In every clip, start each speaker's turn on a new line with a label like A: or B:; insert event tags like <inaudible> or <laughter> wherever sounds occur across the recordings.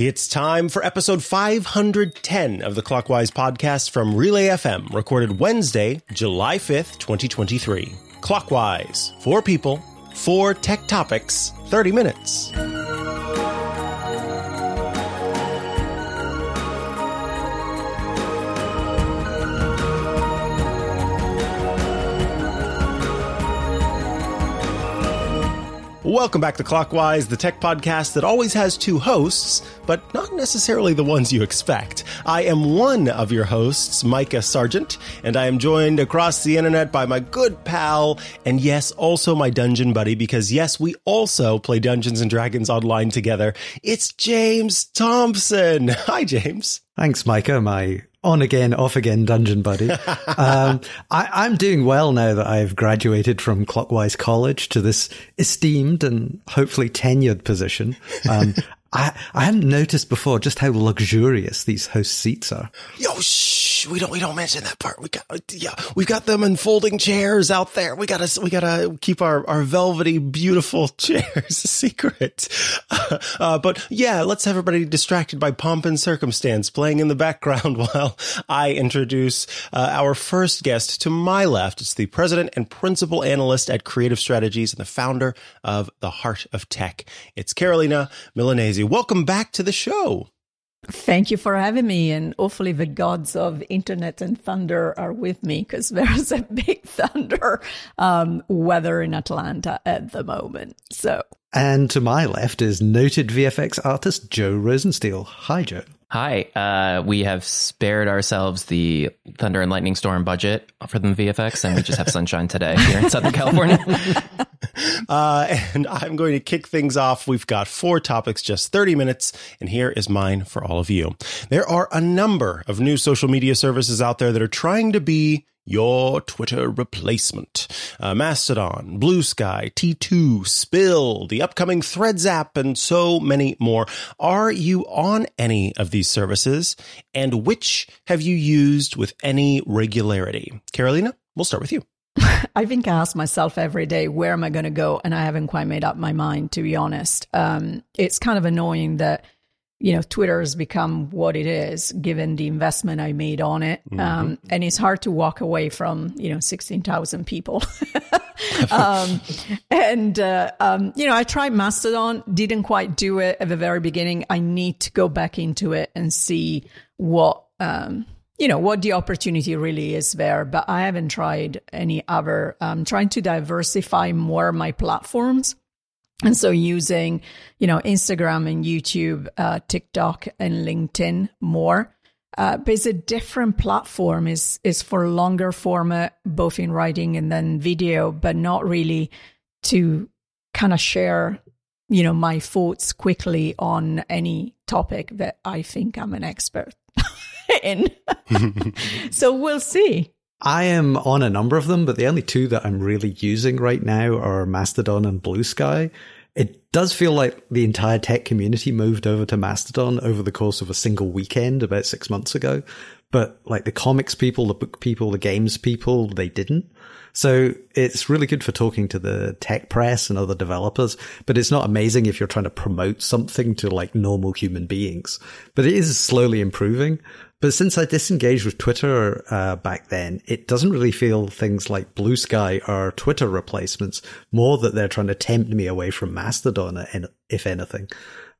A: It's time for episode 510 of the Clockwise podcast from Relay FM, recorded Wednesday, July 5th, 2023. Clockwise, four people, four tech topics, 30 minutes. Welcome back to Clockwise, the tech podcast that always has two hosts, but not necessarily the ones you expect. I am one of your hosts, Micah Sargent, and I am joined across the internet by my good pal, and yes, also my dungeon buddy, because yes, we also play Dungeons and Dragons online together. It's James Thomson. <laughs> Hi, James.
B: Thanks, Micah, my on again, off again dungeon buddy. <laughs> um, I, am doing well now that I've graduated from Clockwise College to this esteemed and hopefully tenured position. Um, I, I hadn't noticed before just how luxurious these host seats are.
A: Yo, shh, we don't we don't mention that part. We got yeah, we got them in folding chairs out there. We gotta we gotta keep our our velvety beautiful <laughs> chairs secret. <laughs> Uh, but yeah, let's have everybody distracted by pomp and circumstance playing in the background <laughs> while I introduce uh, our first guest to my left. It's the president and principal analyst at Creative Strategies and the founder of the Heart of Tech. It's Carolina Milanesi. Welcome back to the show.
C: Thank you for having me. And hopefully, the gods of internet and thunder are with me because <laughs> there's a big thunder um, weather in Atlanta at the moment. So,
B: and to my left is noted VFX artist Joe Rosensteel. Hi, Joe.
D: Hi. Uh, we have spared ourselves the thunder and lightning storm budget for the VFX, and we just have <laughs> sunshine today here in Southern California. <laughs>
A: uh, and I'm going to kick things off. We've got four topics, just 30 minutes, and here is mine for all of you. There are a number of new social media services out there that are trying to be your Twitter replacement. Uh, Mastodon, Bluesky, T2, Spill, the upcoming Threads app, and so many more. Are you on any of these services? And which have you used with any regularity? Carolina, we'll start with you. <laughs>
C: I think I ask myself every day, where am I going to go? And I haven't quite made up my mind, to be honest. Um, it's kind of annoying that you know, Twitter has become what it is given the investment I made on it. Mm-hmm. Um, and it's hard to walk away from, you know, 16,000 people. <laughs> um, and, uh, um, you know, I tried Mastodon, didn't quite do it at the very beginning. I need to go back into it and see what, um, you know, what the opportunity really is there. But I haven't tried any other, i'm trying to diversify more my platforms. And so using, you know, Instagram and YouTube, uh, TikTok and LinkedIn more. Uh, but it's a different platform is, is for longer format, both in writing and then video, but not really to kind of share, you know, my thoughts quickly on any topic that I think I'm an expert <laughs> in. <laughs> so we'll see.
B: I am on a number of them, but the only two that I'm really using right now are Mastodon and Bluesky. It does feel like the entire tech community moved over to Mastodon over the course of a single weekend about six months ago. But like the comics people, the book people, the games people, they didn't. So it's really good for talking to the tech press and other developers, but it's not amazing if you're trying to promote something to like normal human beings. But it is slowly improving. But since I disengaged with Twitter uh, back then, it doesn't really feel things like Bluesky or Twitter replacements. More that they're trying to tempt me away from Mastodon, if anything.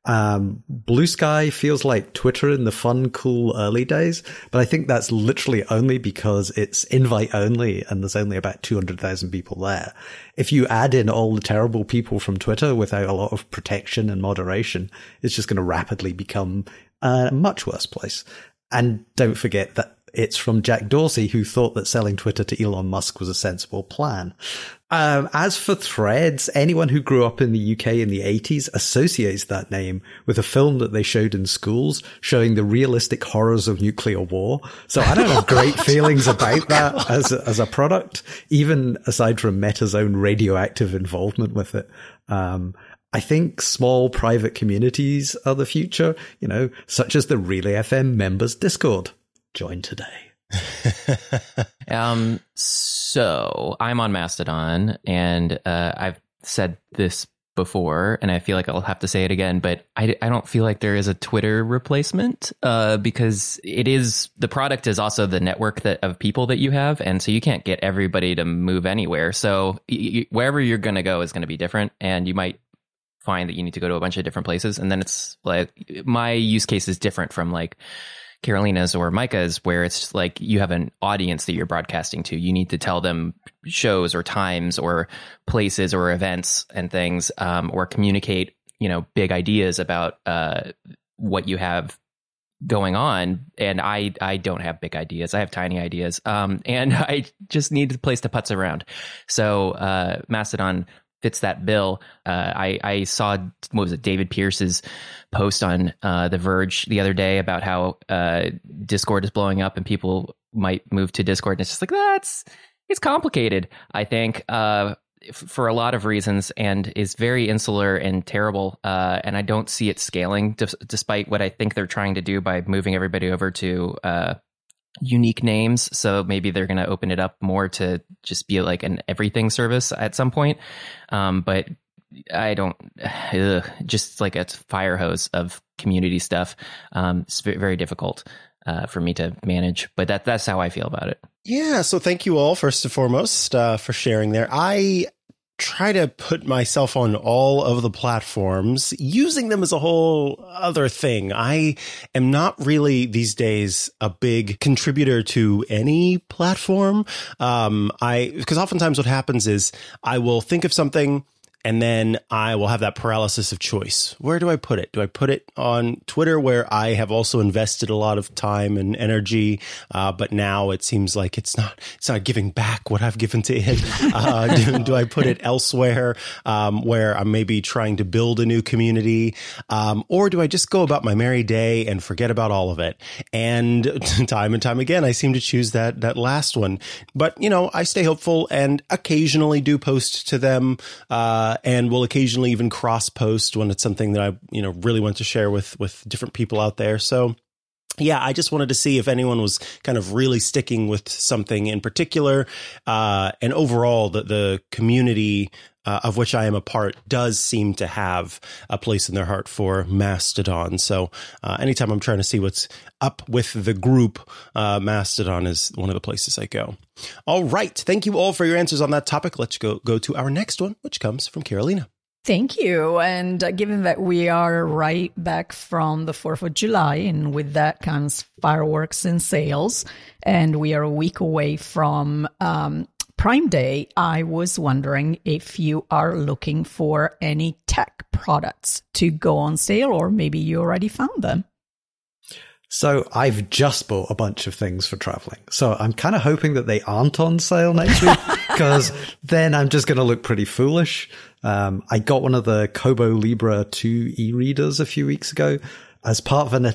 B: Um, Bluesky feels like Twitter in the fun, cool early days, but I think that's literally only because it's invite only and there's only about 200,000 people there. If you add in all the terrible people from Twitter without a lot of protection and moderation, it's just going to rapidly become a much worse place. And don't forget that it's from Jack Dorsey, who thought that selling Twitter to Elon Musk was a sensible plan. Um, as for threads, anyone who grew up in the UK in the 80s associates that name with a film that they showed in schools showing the realistic horrors of nuclear war. So I don't have great <laughs> feelings about that as a, as a product, even aside from Meta's own radioactive involvement with it. Um, I think small private communities are the future, you know, such as the Relay FM members Discord. Join today. <laughs>
D: um, so I'm on Mastodon and, uh, I've said this before, and I feel like I'll have to say it again, but I, I don't feel like there is a Twitter replacement uh, because it is the product is also the network that of people that you have, and so you can't get everybody to move anywhere. So wherever you're going to go is going to be different, and you might find that you need to go to a bunch of different places, and then it's like my use case is different from like Carolina's or Micah's, where it's like you have an audience that you're broadcasting to. You need to tell them shows or times or places or events and things, um, or communicate, you know, big ideas about uh, what you have going on. And I, I don't have big ideas. I have tiny ideas, um, and <laughs> I just need a place to putz around. So uh, Mastodon fits that bill. Uh, I, I saw what was it, David Pierce's post on uh, The Verge the other day about how uh, Discord is blowing up and people might move to Discord, and it's just like that's it's complicated. I think uh, for a lot of reasons, and is very insular and terrible. Uh, and I don't see it scaling, despite what I think they're trying to do by moving everybody over to uh, unique names. So maybe they're going to open it up more to just be like an everything service at some point. Um, but I don't, ugh, just like a fire hose of community stuff. Um, it's very difficult uh, for me to manage, but that that's how I feel about it.
A: Yeah. So thank you all first and foremost uh, for sharing there. I try to put myself on all of the platforms, using them as a whole other thing. I am not really these days a big contributor to any platform. Um, I, because oftentimes what happens is I will think of something and then I will have that paralysis of choice. Where do I put it? Do I put it on Twitter, where I have also invested a lot of time and energy, uh, but now it seems like it's not it's not giving back what I've given to it. <laughs> Uh, do, do, I put it elsewhere, um, where I'm maybe trying to build a new community, um, or do I just go about my merry day and forget about all of it? And <laughs> time and time again, I seem to choose that that last one. But you know, I stay hopeful and occasionally do post to them. Uh, uh, and will occasionally even cross post when it's something that I you know really want to share with with different people out there. So yeah, I just wanted to see if anyone was kind of really sticking with something in particular, uh, and overall the the community uh, of which I am a part does seem to have a place in their heart for Mastodon. So uh, anytime I'm trying to see what's up with the group, uh, Mastodon is one of the places I go. All right, thank you all for your answers on that topic. Let's go go to our next one, which comes from Carolina.
C: Thank you. And uh, given that we are right back from the 4th of July, and with that comes fireworks and sales, and we are a week away from um, Prime Day, I was wondering if you are looking for any tech products to go on sale, or maybe you already found them.
B: So I've just bought a bunch of things for traveling. So I'm kind of hoping that they aren't on sale next week <laughs> because then I'm just going to look pretty foolish. Um, I got one of the Kobo Libra 2 e-readers a few weeks ago as part of an,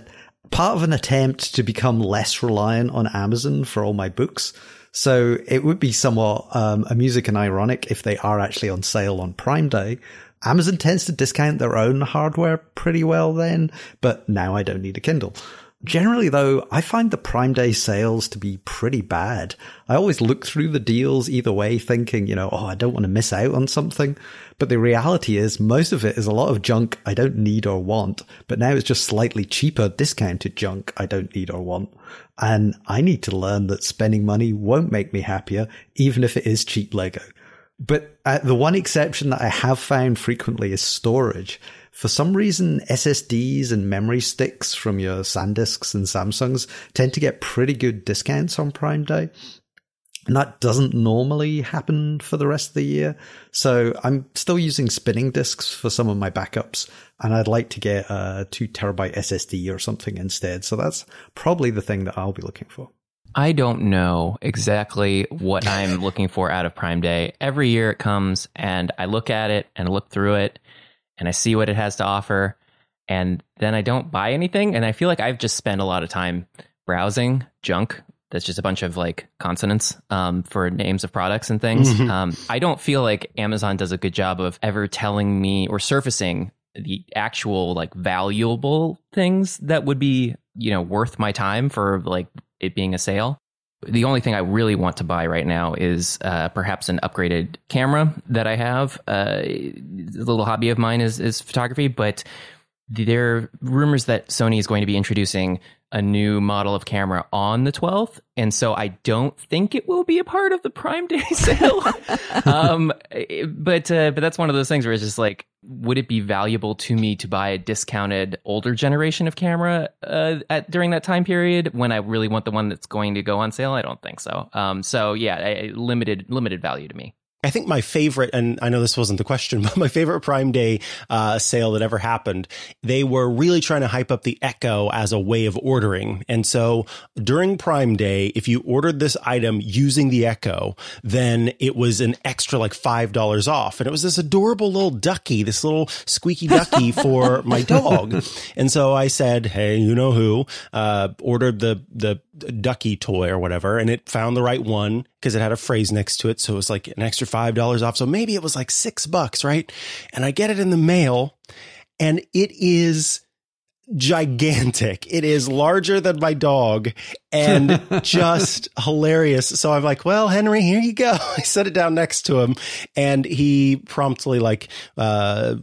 B: part of an attempt to become less reliant on Amazon for all my books. So it would be somewhat um, amusing and ironic if they are actually on sale on Prime Day. Amazon tends to discount their own hardware pretty well then, but now I don't need a Kindle. Generally, though, I find the Prime Day sales to be pretty bad. I always look through the deals either way, thinking, you know, oh, I don't want to miss out on something. But the reality is, most of it is a lot of junk I don't need or want, but now it's just slightly cheaper, discounted junk I don't need or want. And I need to learn that spending money won't make me happier, even if it is cheap Lego. But uh, the one exception that I have found frequently is storage. For some reason, SSDs and memory sticks from your SanDisks and Samsungs tend to get pretty good discounts on Prime Day. And that doesn't normally happen for the rest of the year. So I'm still using spinning disks for some of my backups and I'd like to get a two terabyte SSD or something instead. So that's probably the thing that I'll be looking for.
D: I don't know exactly what I'm looking for out of Prime Day. Every year it comes and I look at it and look through it and I see what it has to offer and then I don't buy anything and I feel like I've just spent a lot of time browsing junk that's just a bunch of like consonants um, for names of products and things. Mm-hmm. Um, I don't feel like Amazon does a good job of ever telling me or surfacing the actual like valuable things that would be you know worth my time for like it being a sale. The only thing I really want to buy right now is uh, perhaps an upgraded camera that I have. Uh, a little hobby of mine is, is photography, but there are rumors that Sony is going to be introducing a new model of camera on the 12th. And so I don't think it will be a part of the Prime Day <laughs> sale. um, but, uh, but that's one of those things where it's just like, would it be valuable to me to buy a discounted older generation of camera uh, at during that time period when I really want the one that's going to go on sale? I don't think so. Um, so yeah, limited limited value to me.
A: I think my favorite, and I know this wasn't the question, <laughs> but my favorite Prime Day uh, sale that ever happened, they were really trying to hype up the Echo as a way of ordering. And so during Prime Day, if you ordered this item using the Echo, then it was an extra like $5 off. And it was this adorable little ducky, this little squeaky ducky <laughs> for my dog. And so I said, Hey, you know who, uh, ordered the, the ducky toy or whatever. And it found the right one because it had a phrase next to it. So it was like an extra $5 off. So maybe it was like six bucks, right? And I get it in the mail and it is gigantic. It is larger than my dog and <laughs> just hilarious. So I'm like, well, Henry, here you go. <laughs> I set it down next to him and he promptly like, uh,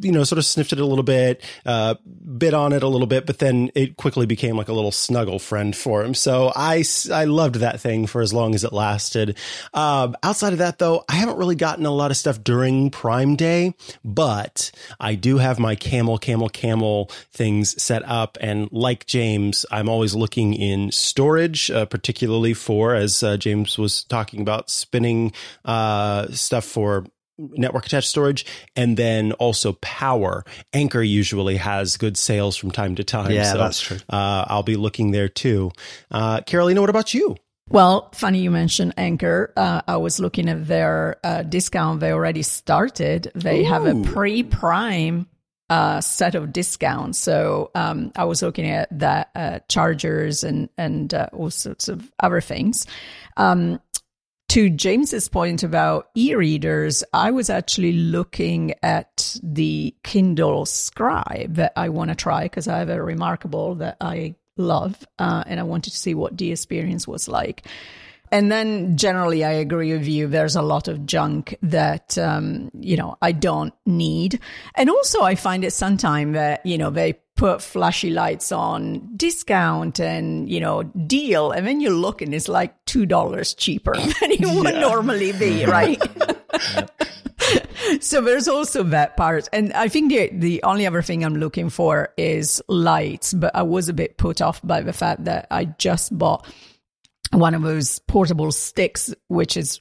A: you know, sort of sniffed it a little bit, uh, bit on it a little bit, but then it quickly became like a little snuggle friend for him. So I, I loved that thing for as long as it lasted. Um, outside of that though, I haven't really gotten a lot of stuff during Prime Day, but I do have my camel, camel, camel things set up. And like James, I'm always looking in storage, uh, particularly for, as uh, James was talking about, spinning uh, stuff for network attached storage and then also power Anker usually has good sales from time to time
B: yeah so, that's true
A: uh, i'll be looking there too uh, carolina what about you
C: well, funny you mentioned Anker. Uh, I was looking at their uh, discount. They already started. They Ooh. have a pre-prime uh, set of discounts. So um, I was looking at that uh, chargers and and uh, all sorts of other things. Um, to James's point about e-readers, I was actually looking at the Kindle Scribe that I want to try because I have a reMarkable that I love, uh, and I wanted to see what the experience was like. And then generally, I agree with you. There's a lot of junk that, um, you know, I don't need. And also, I find it sometimes that, you know, they put flashy lights on discount and, you know, deal. And then you look and it's like $2 cheaper <laughs> than it yeah. would normally be, <laughs> right? so there's also that part. And I think the, the only other thing I'm looking for is lights, but I was a bit put off by the fact that I just bought one of those portable sticks, which is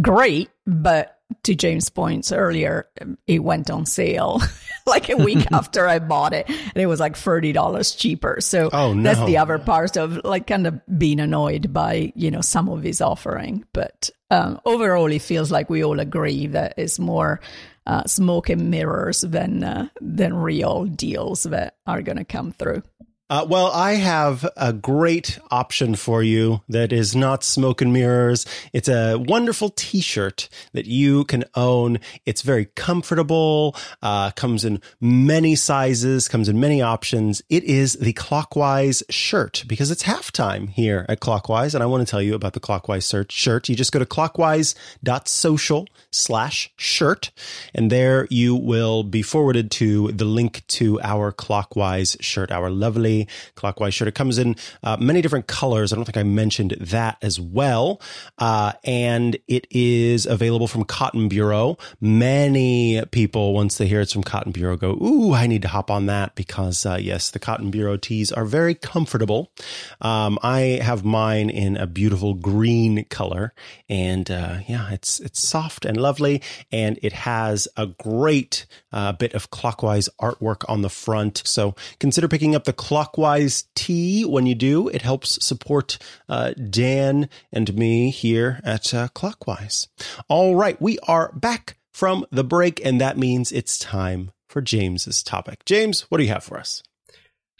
C: great, but to James' points earlier, it went on sale <laughs> like a week <laughs> after I bought it, and it was like thirty dollars cheaper. So
A: oh, no.
C: that's the other part of like kind of being annoyed by you know some of his offering. But um, overall, it feels like we all agree that it's more uh, smoke and mirrors than uh, than real deals that are going to come through.
A: Uh, well, I have a great option for you that is not smoke and mirrors. It's a wonderful t-shirt that you can own. It's very comfortable, uh, comes in many sizes, comes in many options. It is the Clockwise shirt because it's halftime here at Clockwise. And I want to tell you about the Clockwise shirt. You just go to clockwise.social slash shirt and there you will be forwarded to the link to our Clockwise shirt, our lovely clockwise shirt. It comes in uh, many different colors. I don't think I mentioned that as well. Uh, and it is available from Cotton Bureau. Many people, once they hear it's from Cotton Bureau, go, Ooh, I need to hop on that because, uh, yes, the Cotton Bureau tees are very comfortable. Um, I have mine in a beautiful green color. And uh, yeah, it's, it's soft and lovely. And it has a great uh, bit of clockwise artwork on the front. So consider picking up the clock Clockwise T when you do. It helps support uh, Dan and me here at uh, Clockwise. All right, we are back from the break, and that means it's time for James's topic. James, what do you have for us?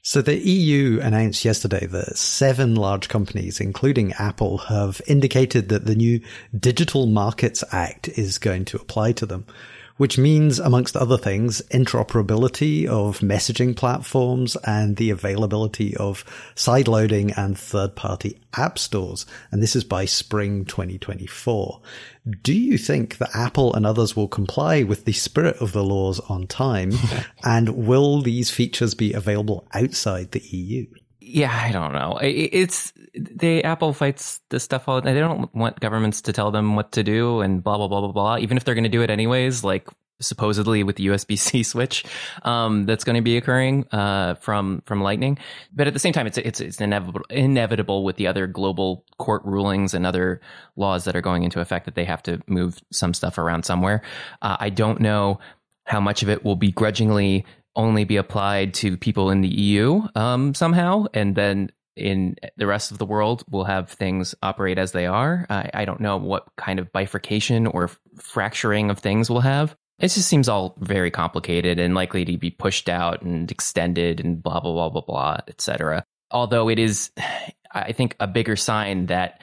B: So the EU announced yesterday that seven large companies, including Apple, have indicated that the new Digital Markets Act is going to apply to them which means, amongst other things, interoperability of messaging platforms and the availability of sideloading and third party app stores. And this is by spring 2024. Do you think that Apple and others will comply with the spirit of the laws on time? <laughs> and will these features be available outside the EU?
D: Yeah, I don't know. It's they Apple fights this stuff all. They don't want governments to tell them what to do and blah blah blah blah blah. Even if they're going to do it anyways, like supposedly with the USB C <laughs> switch um, that's going to be occurring uh, from from Lightning. But at the same time, it's it's it's inevitable inevitable with the other global court rulings and other laws that are going into effect that they have to move some stuff around somewhere. Uh, I don't know how much of it will be grudgingly only be applied to people in the EU um, somehow, and then in the rest of the world we'll have things operate as they are. I, I don't know what kind of bifurcation or fracturing of things we'll have. It just seems all very complicated and likely to be pushed out and extended and blah blah blah blah blah, etc. Although it is, <sighs> I think, a bigger sign that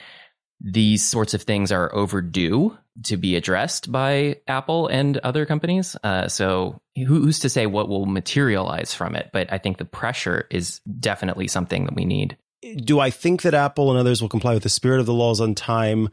D: these sorts of things are overdue to be addressed by Apple and other companies. Uh, so who's to say what will materialize from it? But I think the pressure is definitely something that we need.
A: Do I think that Apple and others will comply with the spirit of the laws on time?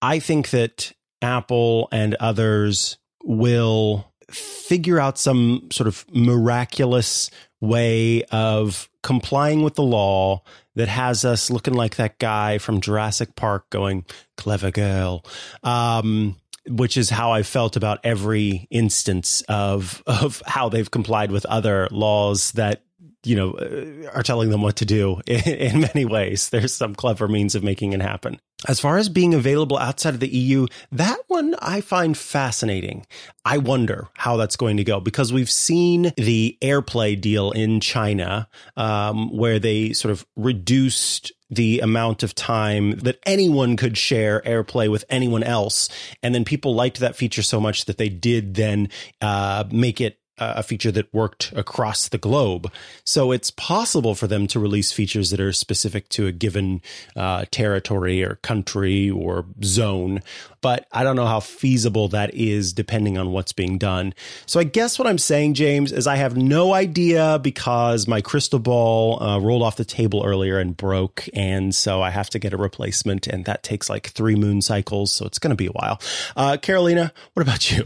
A: I think that Apple and others will figure out some sort of miraculous way of complying with the law that has us looking like that guy from Jurassic Park going, clever girl. Um, which is how I felt about every instance of of how they've complied with other laws that you know, uh, are telling them what to do <laughs> in, many ways. There's some clever means of making it happen. As far as being available outside of the EU, that one I find fascinating. I wonder how that's going to go because we've seen the AirPlay deal in China, um, where they sort of reduced the amount of time that anyone could share AirPlay with anyone else. And then people liked that feature so much that they did then uh, make it a feature that worked across the globe. So it's possible for them to release features that are specific to a given uh, territory or country or zone. But I don't know how feasible that is depending on what's being done. So I guess what I'm saying, James, is I have no idea because my crystal ball uh, rolled off the table earlier and broke. And so I have to get a replacement. And that takes like three moon cycles. So it's going to be a while. Uh, Carolina, what about you?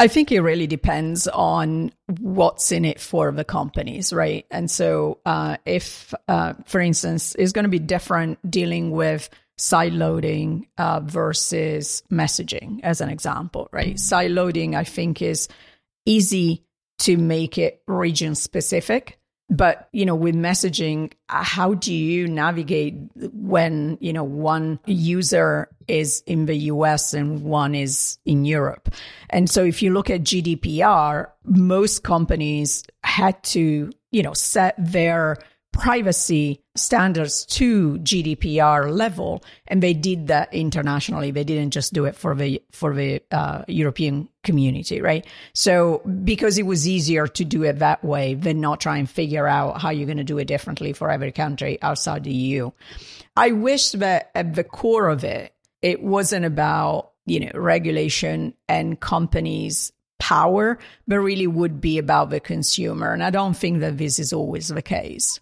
C: I think it really depends on what's in it for the companies, right? And so, uh, if, uh, for instance, it's going to be different dealing with side loading uh, versus messaging, as an example, right? Side loading, I think, is easy to make it region specific but you know with messaging uh, how do you navigate when you know one user is in the US and one is in Europe? And so if you look at GDPR most companies had to you know set their privacy standards to GDPR level, and they did that internationally. They didn't just do it for the for the uh, European community, right? So because it was easier to do it that way than not try and figure out how you're going to do it differently for every country outside the EU. I wish that at the core of it, it wasn't about you know regulation and companies power, but really would be about the consumer. And I don't think that this is always the case.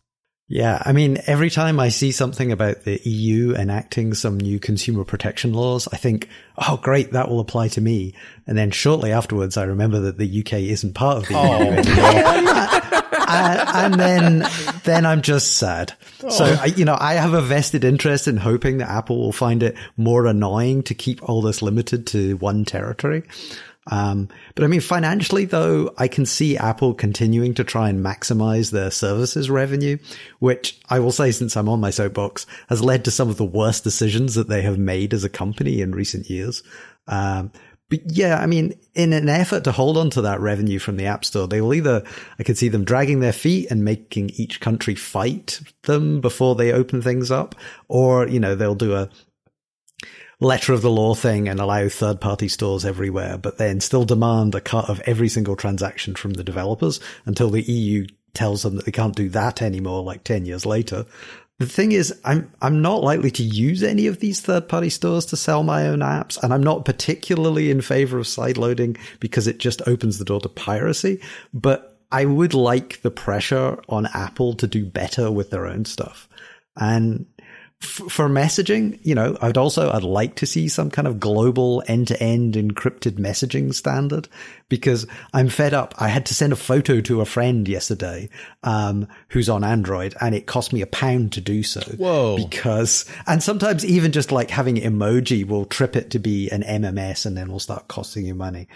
B: Yeah, I mean, every time I see something about the EU enacting some new consumer protection laws, I think, oh, great, that will apply to me. And then shortly afterwards, I remember that the UK isn't part of the oh. EU anymore. <laughs> and, and, then, then I'm just sad. Oh. So, I, you know, I have a vested interest in hoping that Apple will find it more annoying to keep all this limited to one territory. Um, but I mean, financially though, I can see Apple continuing to try and maximize their services revenue, which I will say since I'm on my soapbox has led to some of the worst decisions that they have made as a company in recent years. Um, but yeah, I mean, in an effort to hold on to that revenue from the App Store, they will either, I could see them dragging their feet and making each country fight them before they open things up, or, you know, they'll do a letter of the law thing and allow third party stores everywhere, but then still demand a cut of every single transaction from the developers until the EU tells them that they can't do that anymore, like 10 years later. The thing is, I'm I'm not likely to use any of these third party stores to sell my own apps, and I'm not particularly in favor of sideloading because it just opens the door to piracy. But I would like the pressure on Apple to do better with their own stuff. And for messaging, you know, I'd also I'd like to see some kind of global end-to-end encrypted messaging standard because I'm fed up. I had to send a photo to a friend yesterday um, who's on Android, and it cost me a pound to do so.
A: Whoa!
B: Because and sometimes even just like having emoji will trip it to be an MMS, and then will start costing you money.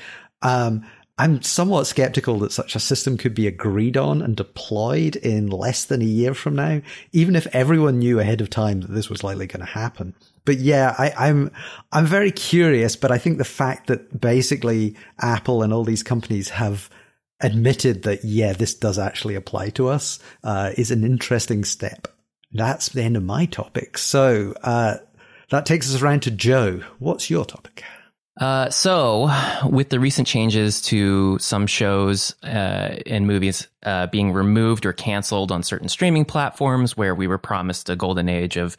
B: Um, I'm somewhat skeptical that such a system could be agreed on and deployed in less than a year from now, even if everyone knew ahead of time that this was likely going to happen. But yeah, I, am I'm, I'm very curious, but I think the fact that basically Apple and all these companies have admitted that, yeah, this does actually apply to us, uh, is an interesting step. That's the end of my topic. So, uh, that takes us around to Joe. What's your topic?
D: Uh, so, with the recent changes to some shows uh, and movies uh, being removed or canceled on certain streaming platforms where we were promised a golden age of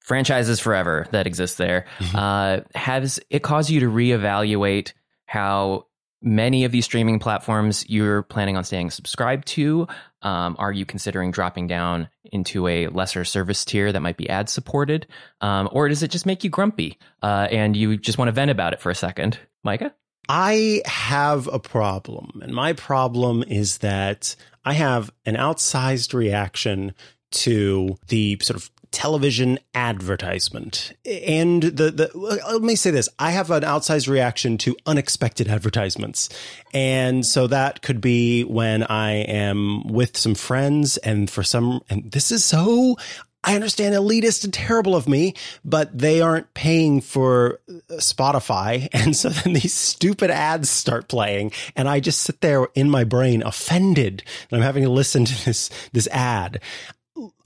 D: franchises forever that exists there, mm-hmm. Uh, has it caused you to reevaluate how many of these streaming platforms you're planning on staying subscribed to? Um, are you considering dropping down into a lesser service tier that might be ad supported? Um, or does it just make you grumpy uh, and you just want to vent about it for a second? Micah?
A: I have a problem, and my problem is that I have an outsized reaction to the sort of television advertisement. And the, the, uh, let me say this. I have an outsized reaction to unexpected advertisements. And so that could be when I am with some friends and for some, and this is so, I understand elitist and terrible of me, but they aren't paying for uh, Spotify. <laughs> And so then these stupid ads start playing and I just sit there in my brain offended and I'm having to listen to this, this ad.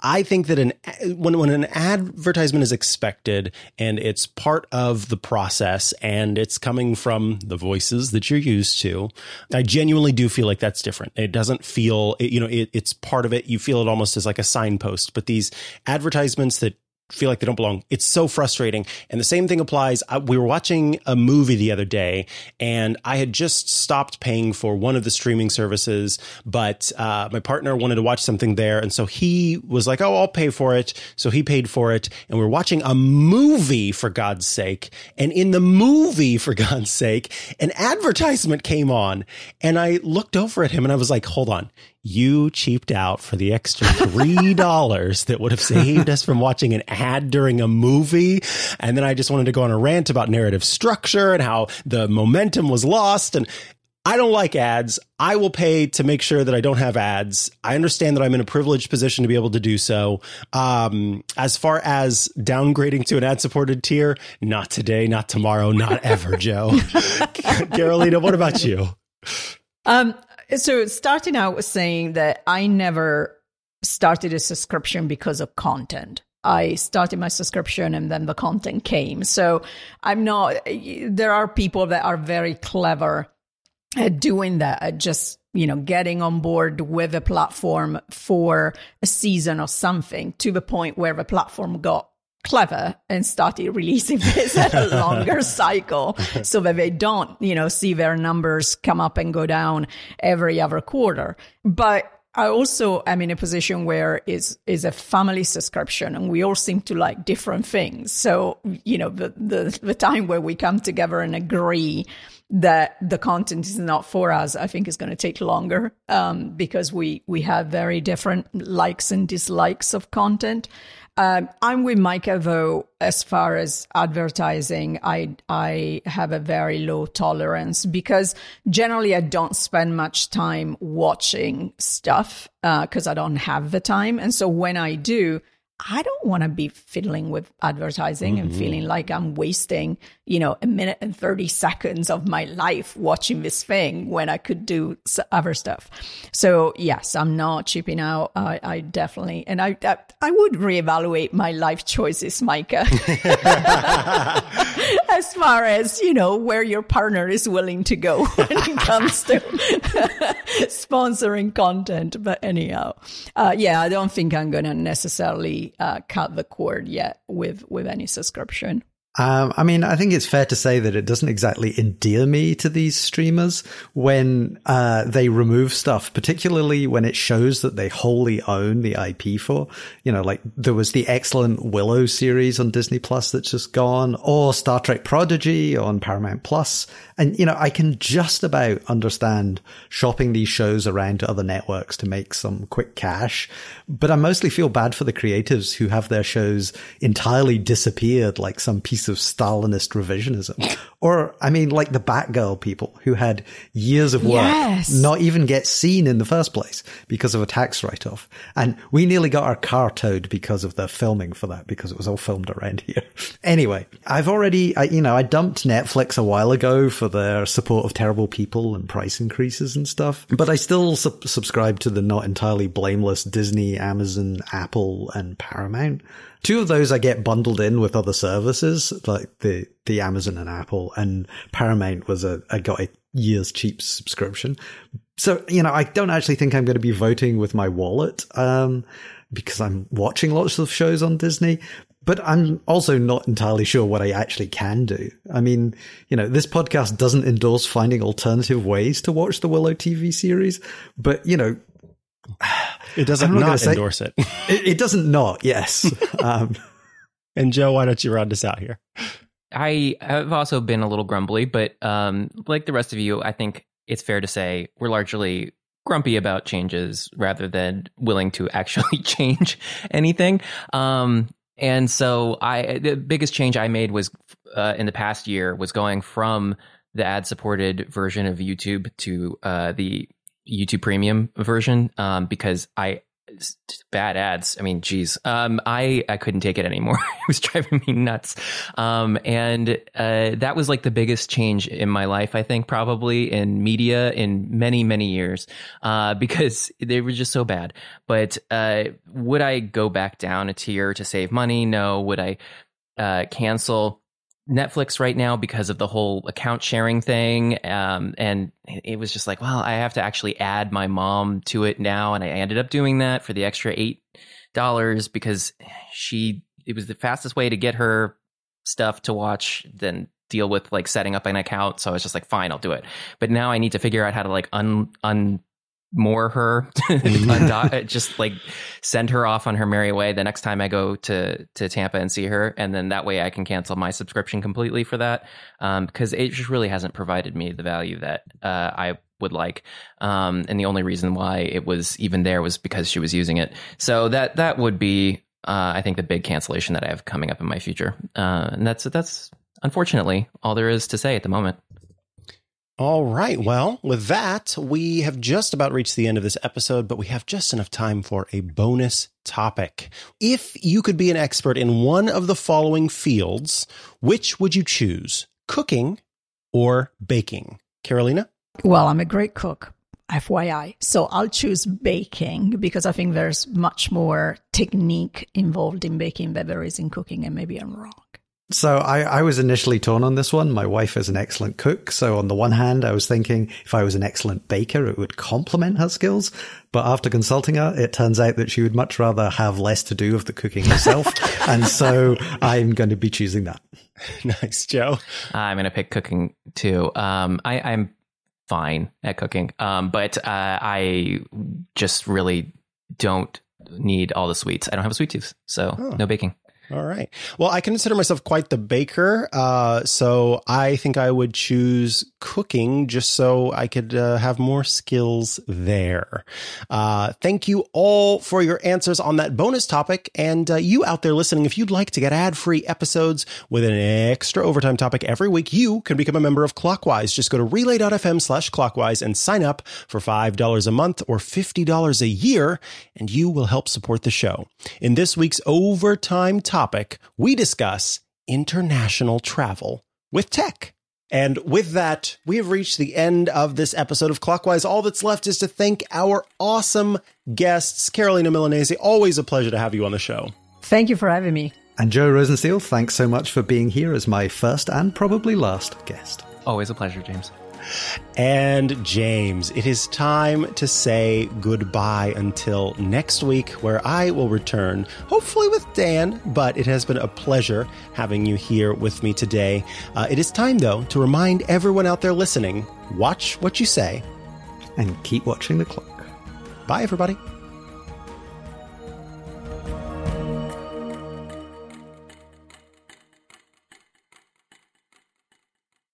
A: I think that an when when an advertisement is expected and it's part of the process and it's coming from the voices that you're used to, I genuinely do feel like that's different. It doesn't feel you know it, it's part of it. You feel it almost as like a signpost. But these advertisements that feel like they don't belong. It's so frustrating. And the same thing applies. I, we were watching a movie the other day and I had just stopped paying for one of the streaming services, but uh, my partner wanted to watch something there. And so he was like, Oh, I'll pay for it. So he paid for it. And we we're watching a movie for God's sake. And in the movie, for <laughs> God's sake, an advertisement came on and I looked over at him and I was like, hold on you cheaped out for the extra three <laughs> dollars that would have saved us from watching an ad during a movie. And then I just wanted to go on a rant about narrative structure and how the momentum was lost. And I don't like ads. I will pay to make sure that I don't have ads. I understand that I'm in a privileged position to be able to do so. Um, as far as downgrading to an ad supported tier, not today, not tomorrow, not <laughs> ever, Joe. <laughs> Carolina, what about you?
C: Um, so starting out with saying that I never started a subscription because of content. I started my subscription and then the content came. So I'm not, there are people that are very clever at doing that, at just, you know, getting on board with a platform for a season or something to the point where the platform got clever and started releasing <laughs> this at a longer <laughs> cycle so that they don't, you know, see their numbers come up and go down every other quarter. But I also am in a position where is is a family subscription, and we all seem to like different things. So you know, the the, the time where we come together and agree that the content is not for us, I think is going to take longer um, because we we have very different likes and dislikes of content. Um, I'm with Micah though. As far as advertising, I I have a very low tolerance because generally I don't spend much time watching stuff because uh, I don't have the time, and so when I do, I don't want to be fiddling with advertising mm-hmm. and feeling like I'm wasting, you know, a minute and 30 seconds of my life watching this thing when I could do other stuff. So yes, I'm not chipping out. I, I definitely, and I, I, I, would reevaluate my life choices, Micah. <laughs> <laughs> as far as, you know, where your partner is willing to go <laughs> when it comes to <laughs> sponsoring content. But anyhow, uh, yeah, I don't think I'm going to necessarily uh, cut the cord yet with, with any subscription.
B: Um, I mean, I think it's fair to say that it doesn't exactly endear me to these streamers when uh, they remove stuff, particularly when it shows that they wholly own the IP for. You know, like there was the excellent Willow series on Disney Plus that's just gone, or Star Trek Prodigy on Paramount Plus. And, you know, I can just about understand shopping these shows around to other networks to make some quick cash. But I mostly feel bad for the creatives who have their shows entirely disappeared like some piece of Stalinist revisionism. <laughs> or, I mean, like the Batgirl people who had years of work
C: Yes.
B: not even get seen in the first place because of a tax write off. And we nearly got our car towed because of the filming for that, because it was all filmed around here. <laughs> Anyway, I've already, I, you know, I dumped Netflix a while ago for their support of terrible people and price increases and stuff, but I still sub- subscribe to the not entirely blameless Disney, Amazon, Apple, and Paramount. Two of those I get bundled in with other services, like the, the Amazon and Apple, and Paramount was a, I got a year's cheap subscription. So, you know, I don't actually think I'm going to be voting with my wallet, um, because I'm watching lots of shows on Disney, but I'm also not entirely sure what I actually can do. I mean, you know, this podcast doesn't endorse finding alternative ways to watch the Willow TV series, but you know,
A: It doesn't
B: not
A: not
B: say-
A: endorse it. <laughs>
B: it, it doesn't not, yes. <laughs> um,
A: and Joe, why don't you round us out here?
D: I have also been a little grumbly, but um, like the rest of you, I think it's fair to say we're largely grumpy about changes rather than willing to actually <laughs> change anything. Um, and so I, the biggest change I made was uh, in the past year was going from the ad supported version of YouTube to uh, the YouTube Premium version um, because I bad ads. I mean, geez, um, I I couldn't take it anymore. <laughs> it was driving me nuts, um, and uh, that was like the biggest change in my life. I think probably in media in many many years uh, because they were just so bad. But uh, would I go back down a tier to save money? No. Would I uh, cancel? Netflix right now because of the whole account sharing thing. Um, and it was just like, well, I have to actually add my mom to it now. And I ended up doing that for the extra $8 because she, it was the fastest way to get her stuff to watch than deal with like setting up an account. So I was just like, fine, I'll do it. But now I need to figure out how to like un, un, more her <laughs> undo- just like send her off on her merry way the next time i go to to Tampa and see her and then that way i can cancel my subscription completely for that um, because it just really hasn't provided me the value that uh, i would like um, and the only reason why it was even there was because she was using it. So that that would be uh, i think the big cancellation that i have coming up in my future. Uh, and that's that's unfortunately all there is to say at the moment
A: All right. Well, with that, we have just about reached the end of this episode, but we have just enough time for a bonus topic. If you could be an expert in one of the following fields, which would you choose? Cooking or baking? Carolina?
C: Well, I'm a great cook, FYI. So I'll choose baking because I think there's much more technique involved in baking than there is in cooking, and maybe I'm wrong.
B: So I, I was initially torn on this one. My wife is an excellent cook. So on the one hand, I was thinking if I was an excellent baker, it would complement her skills. But after consulting her, it turns out that she would much rather have less to do with the cooking herself. <laughs> and so I'm going to be choosing that. <laughs>
A: nice, Joe.
D: I'm gonna pick cooking too. Um, I, I'm fine at cooking, um, but uh, I just really don't need all the sweets. I don't have a sweet tooth, so
A: Oh.
D: no baking.
A: All right. Well, I consider myself quite the baker. Uh, so I think I would choose cooking just so I could uh, have more skills there. Uh, thank you all for your answers on that bonus topic. And uh, you out there listening, if you'd like to get ad free episodes with an extra overtime topic every week, you can become a member of Clockwise. Just go to relay.fm slash clockwise and sign up for $5 a month or $50 a year, and you will help support the show. In this week's overtime topic, we discuss international travel with tech. And with that, we have reached the end of this episode of Clockwise. All that's left is to thank our awesome guests, Carolina Milanesi. Always a pleasure to have you on the show.
C: Thank you for having me.
B: And Joe Rosensteel, thanks so much for being here as my first and probably last guest.
D: Always a pleasure, James.
A: And James, it is time to say goodbye until next week, where I will return, hopefully with Dan, but it has been a pleasure having you here with me today. Uh, it is time, though, to remind everyone out there listening watch what you say
B: And keep watching the clock.
A: Bye, everybody.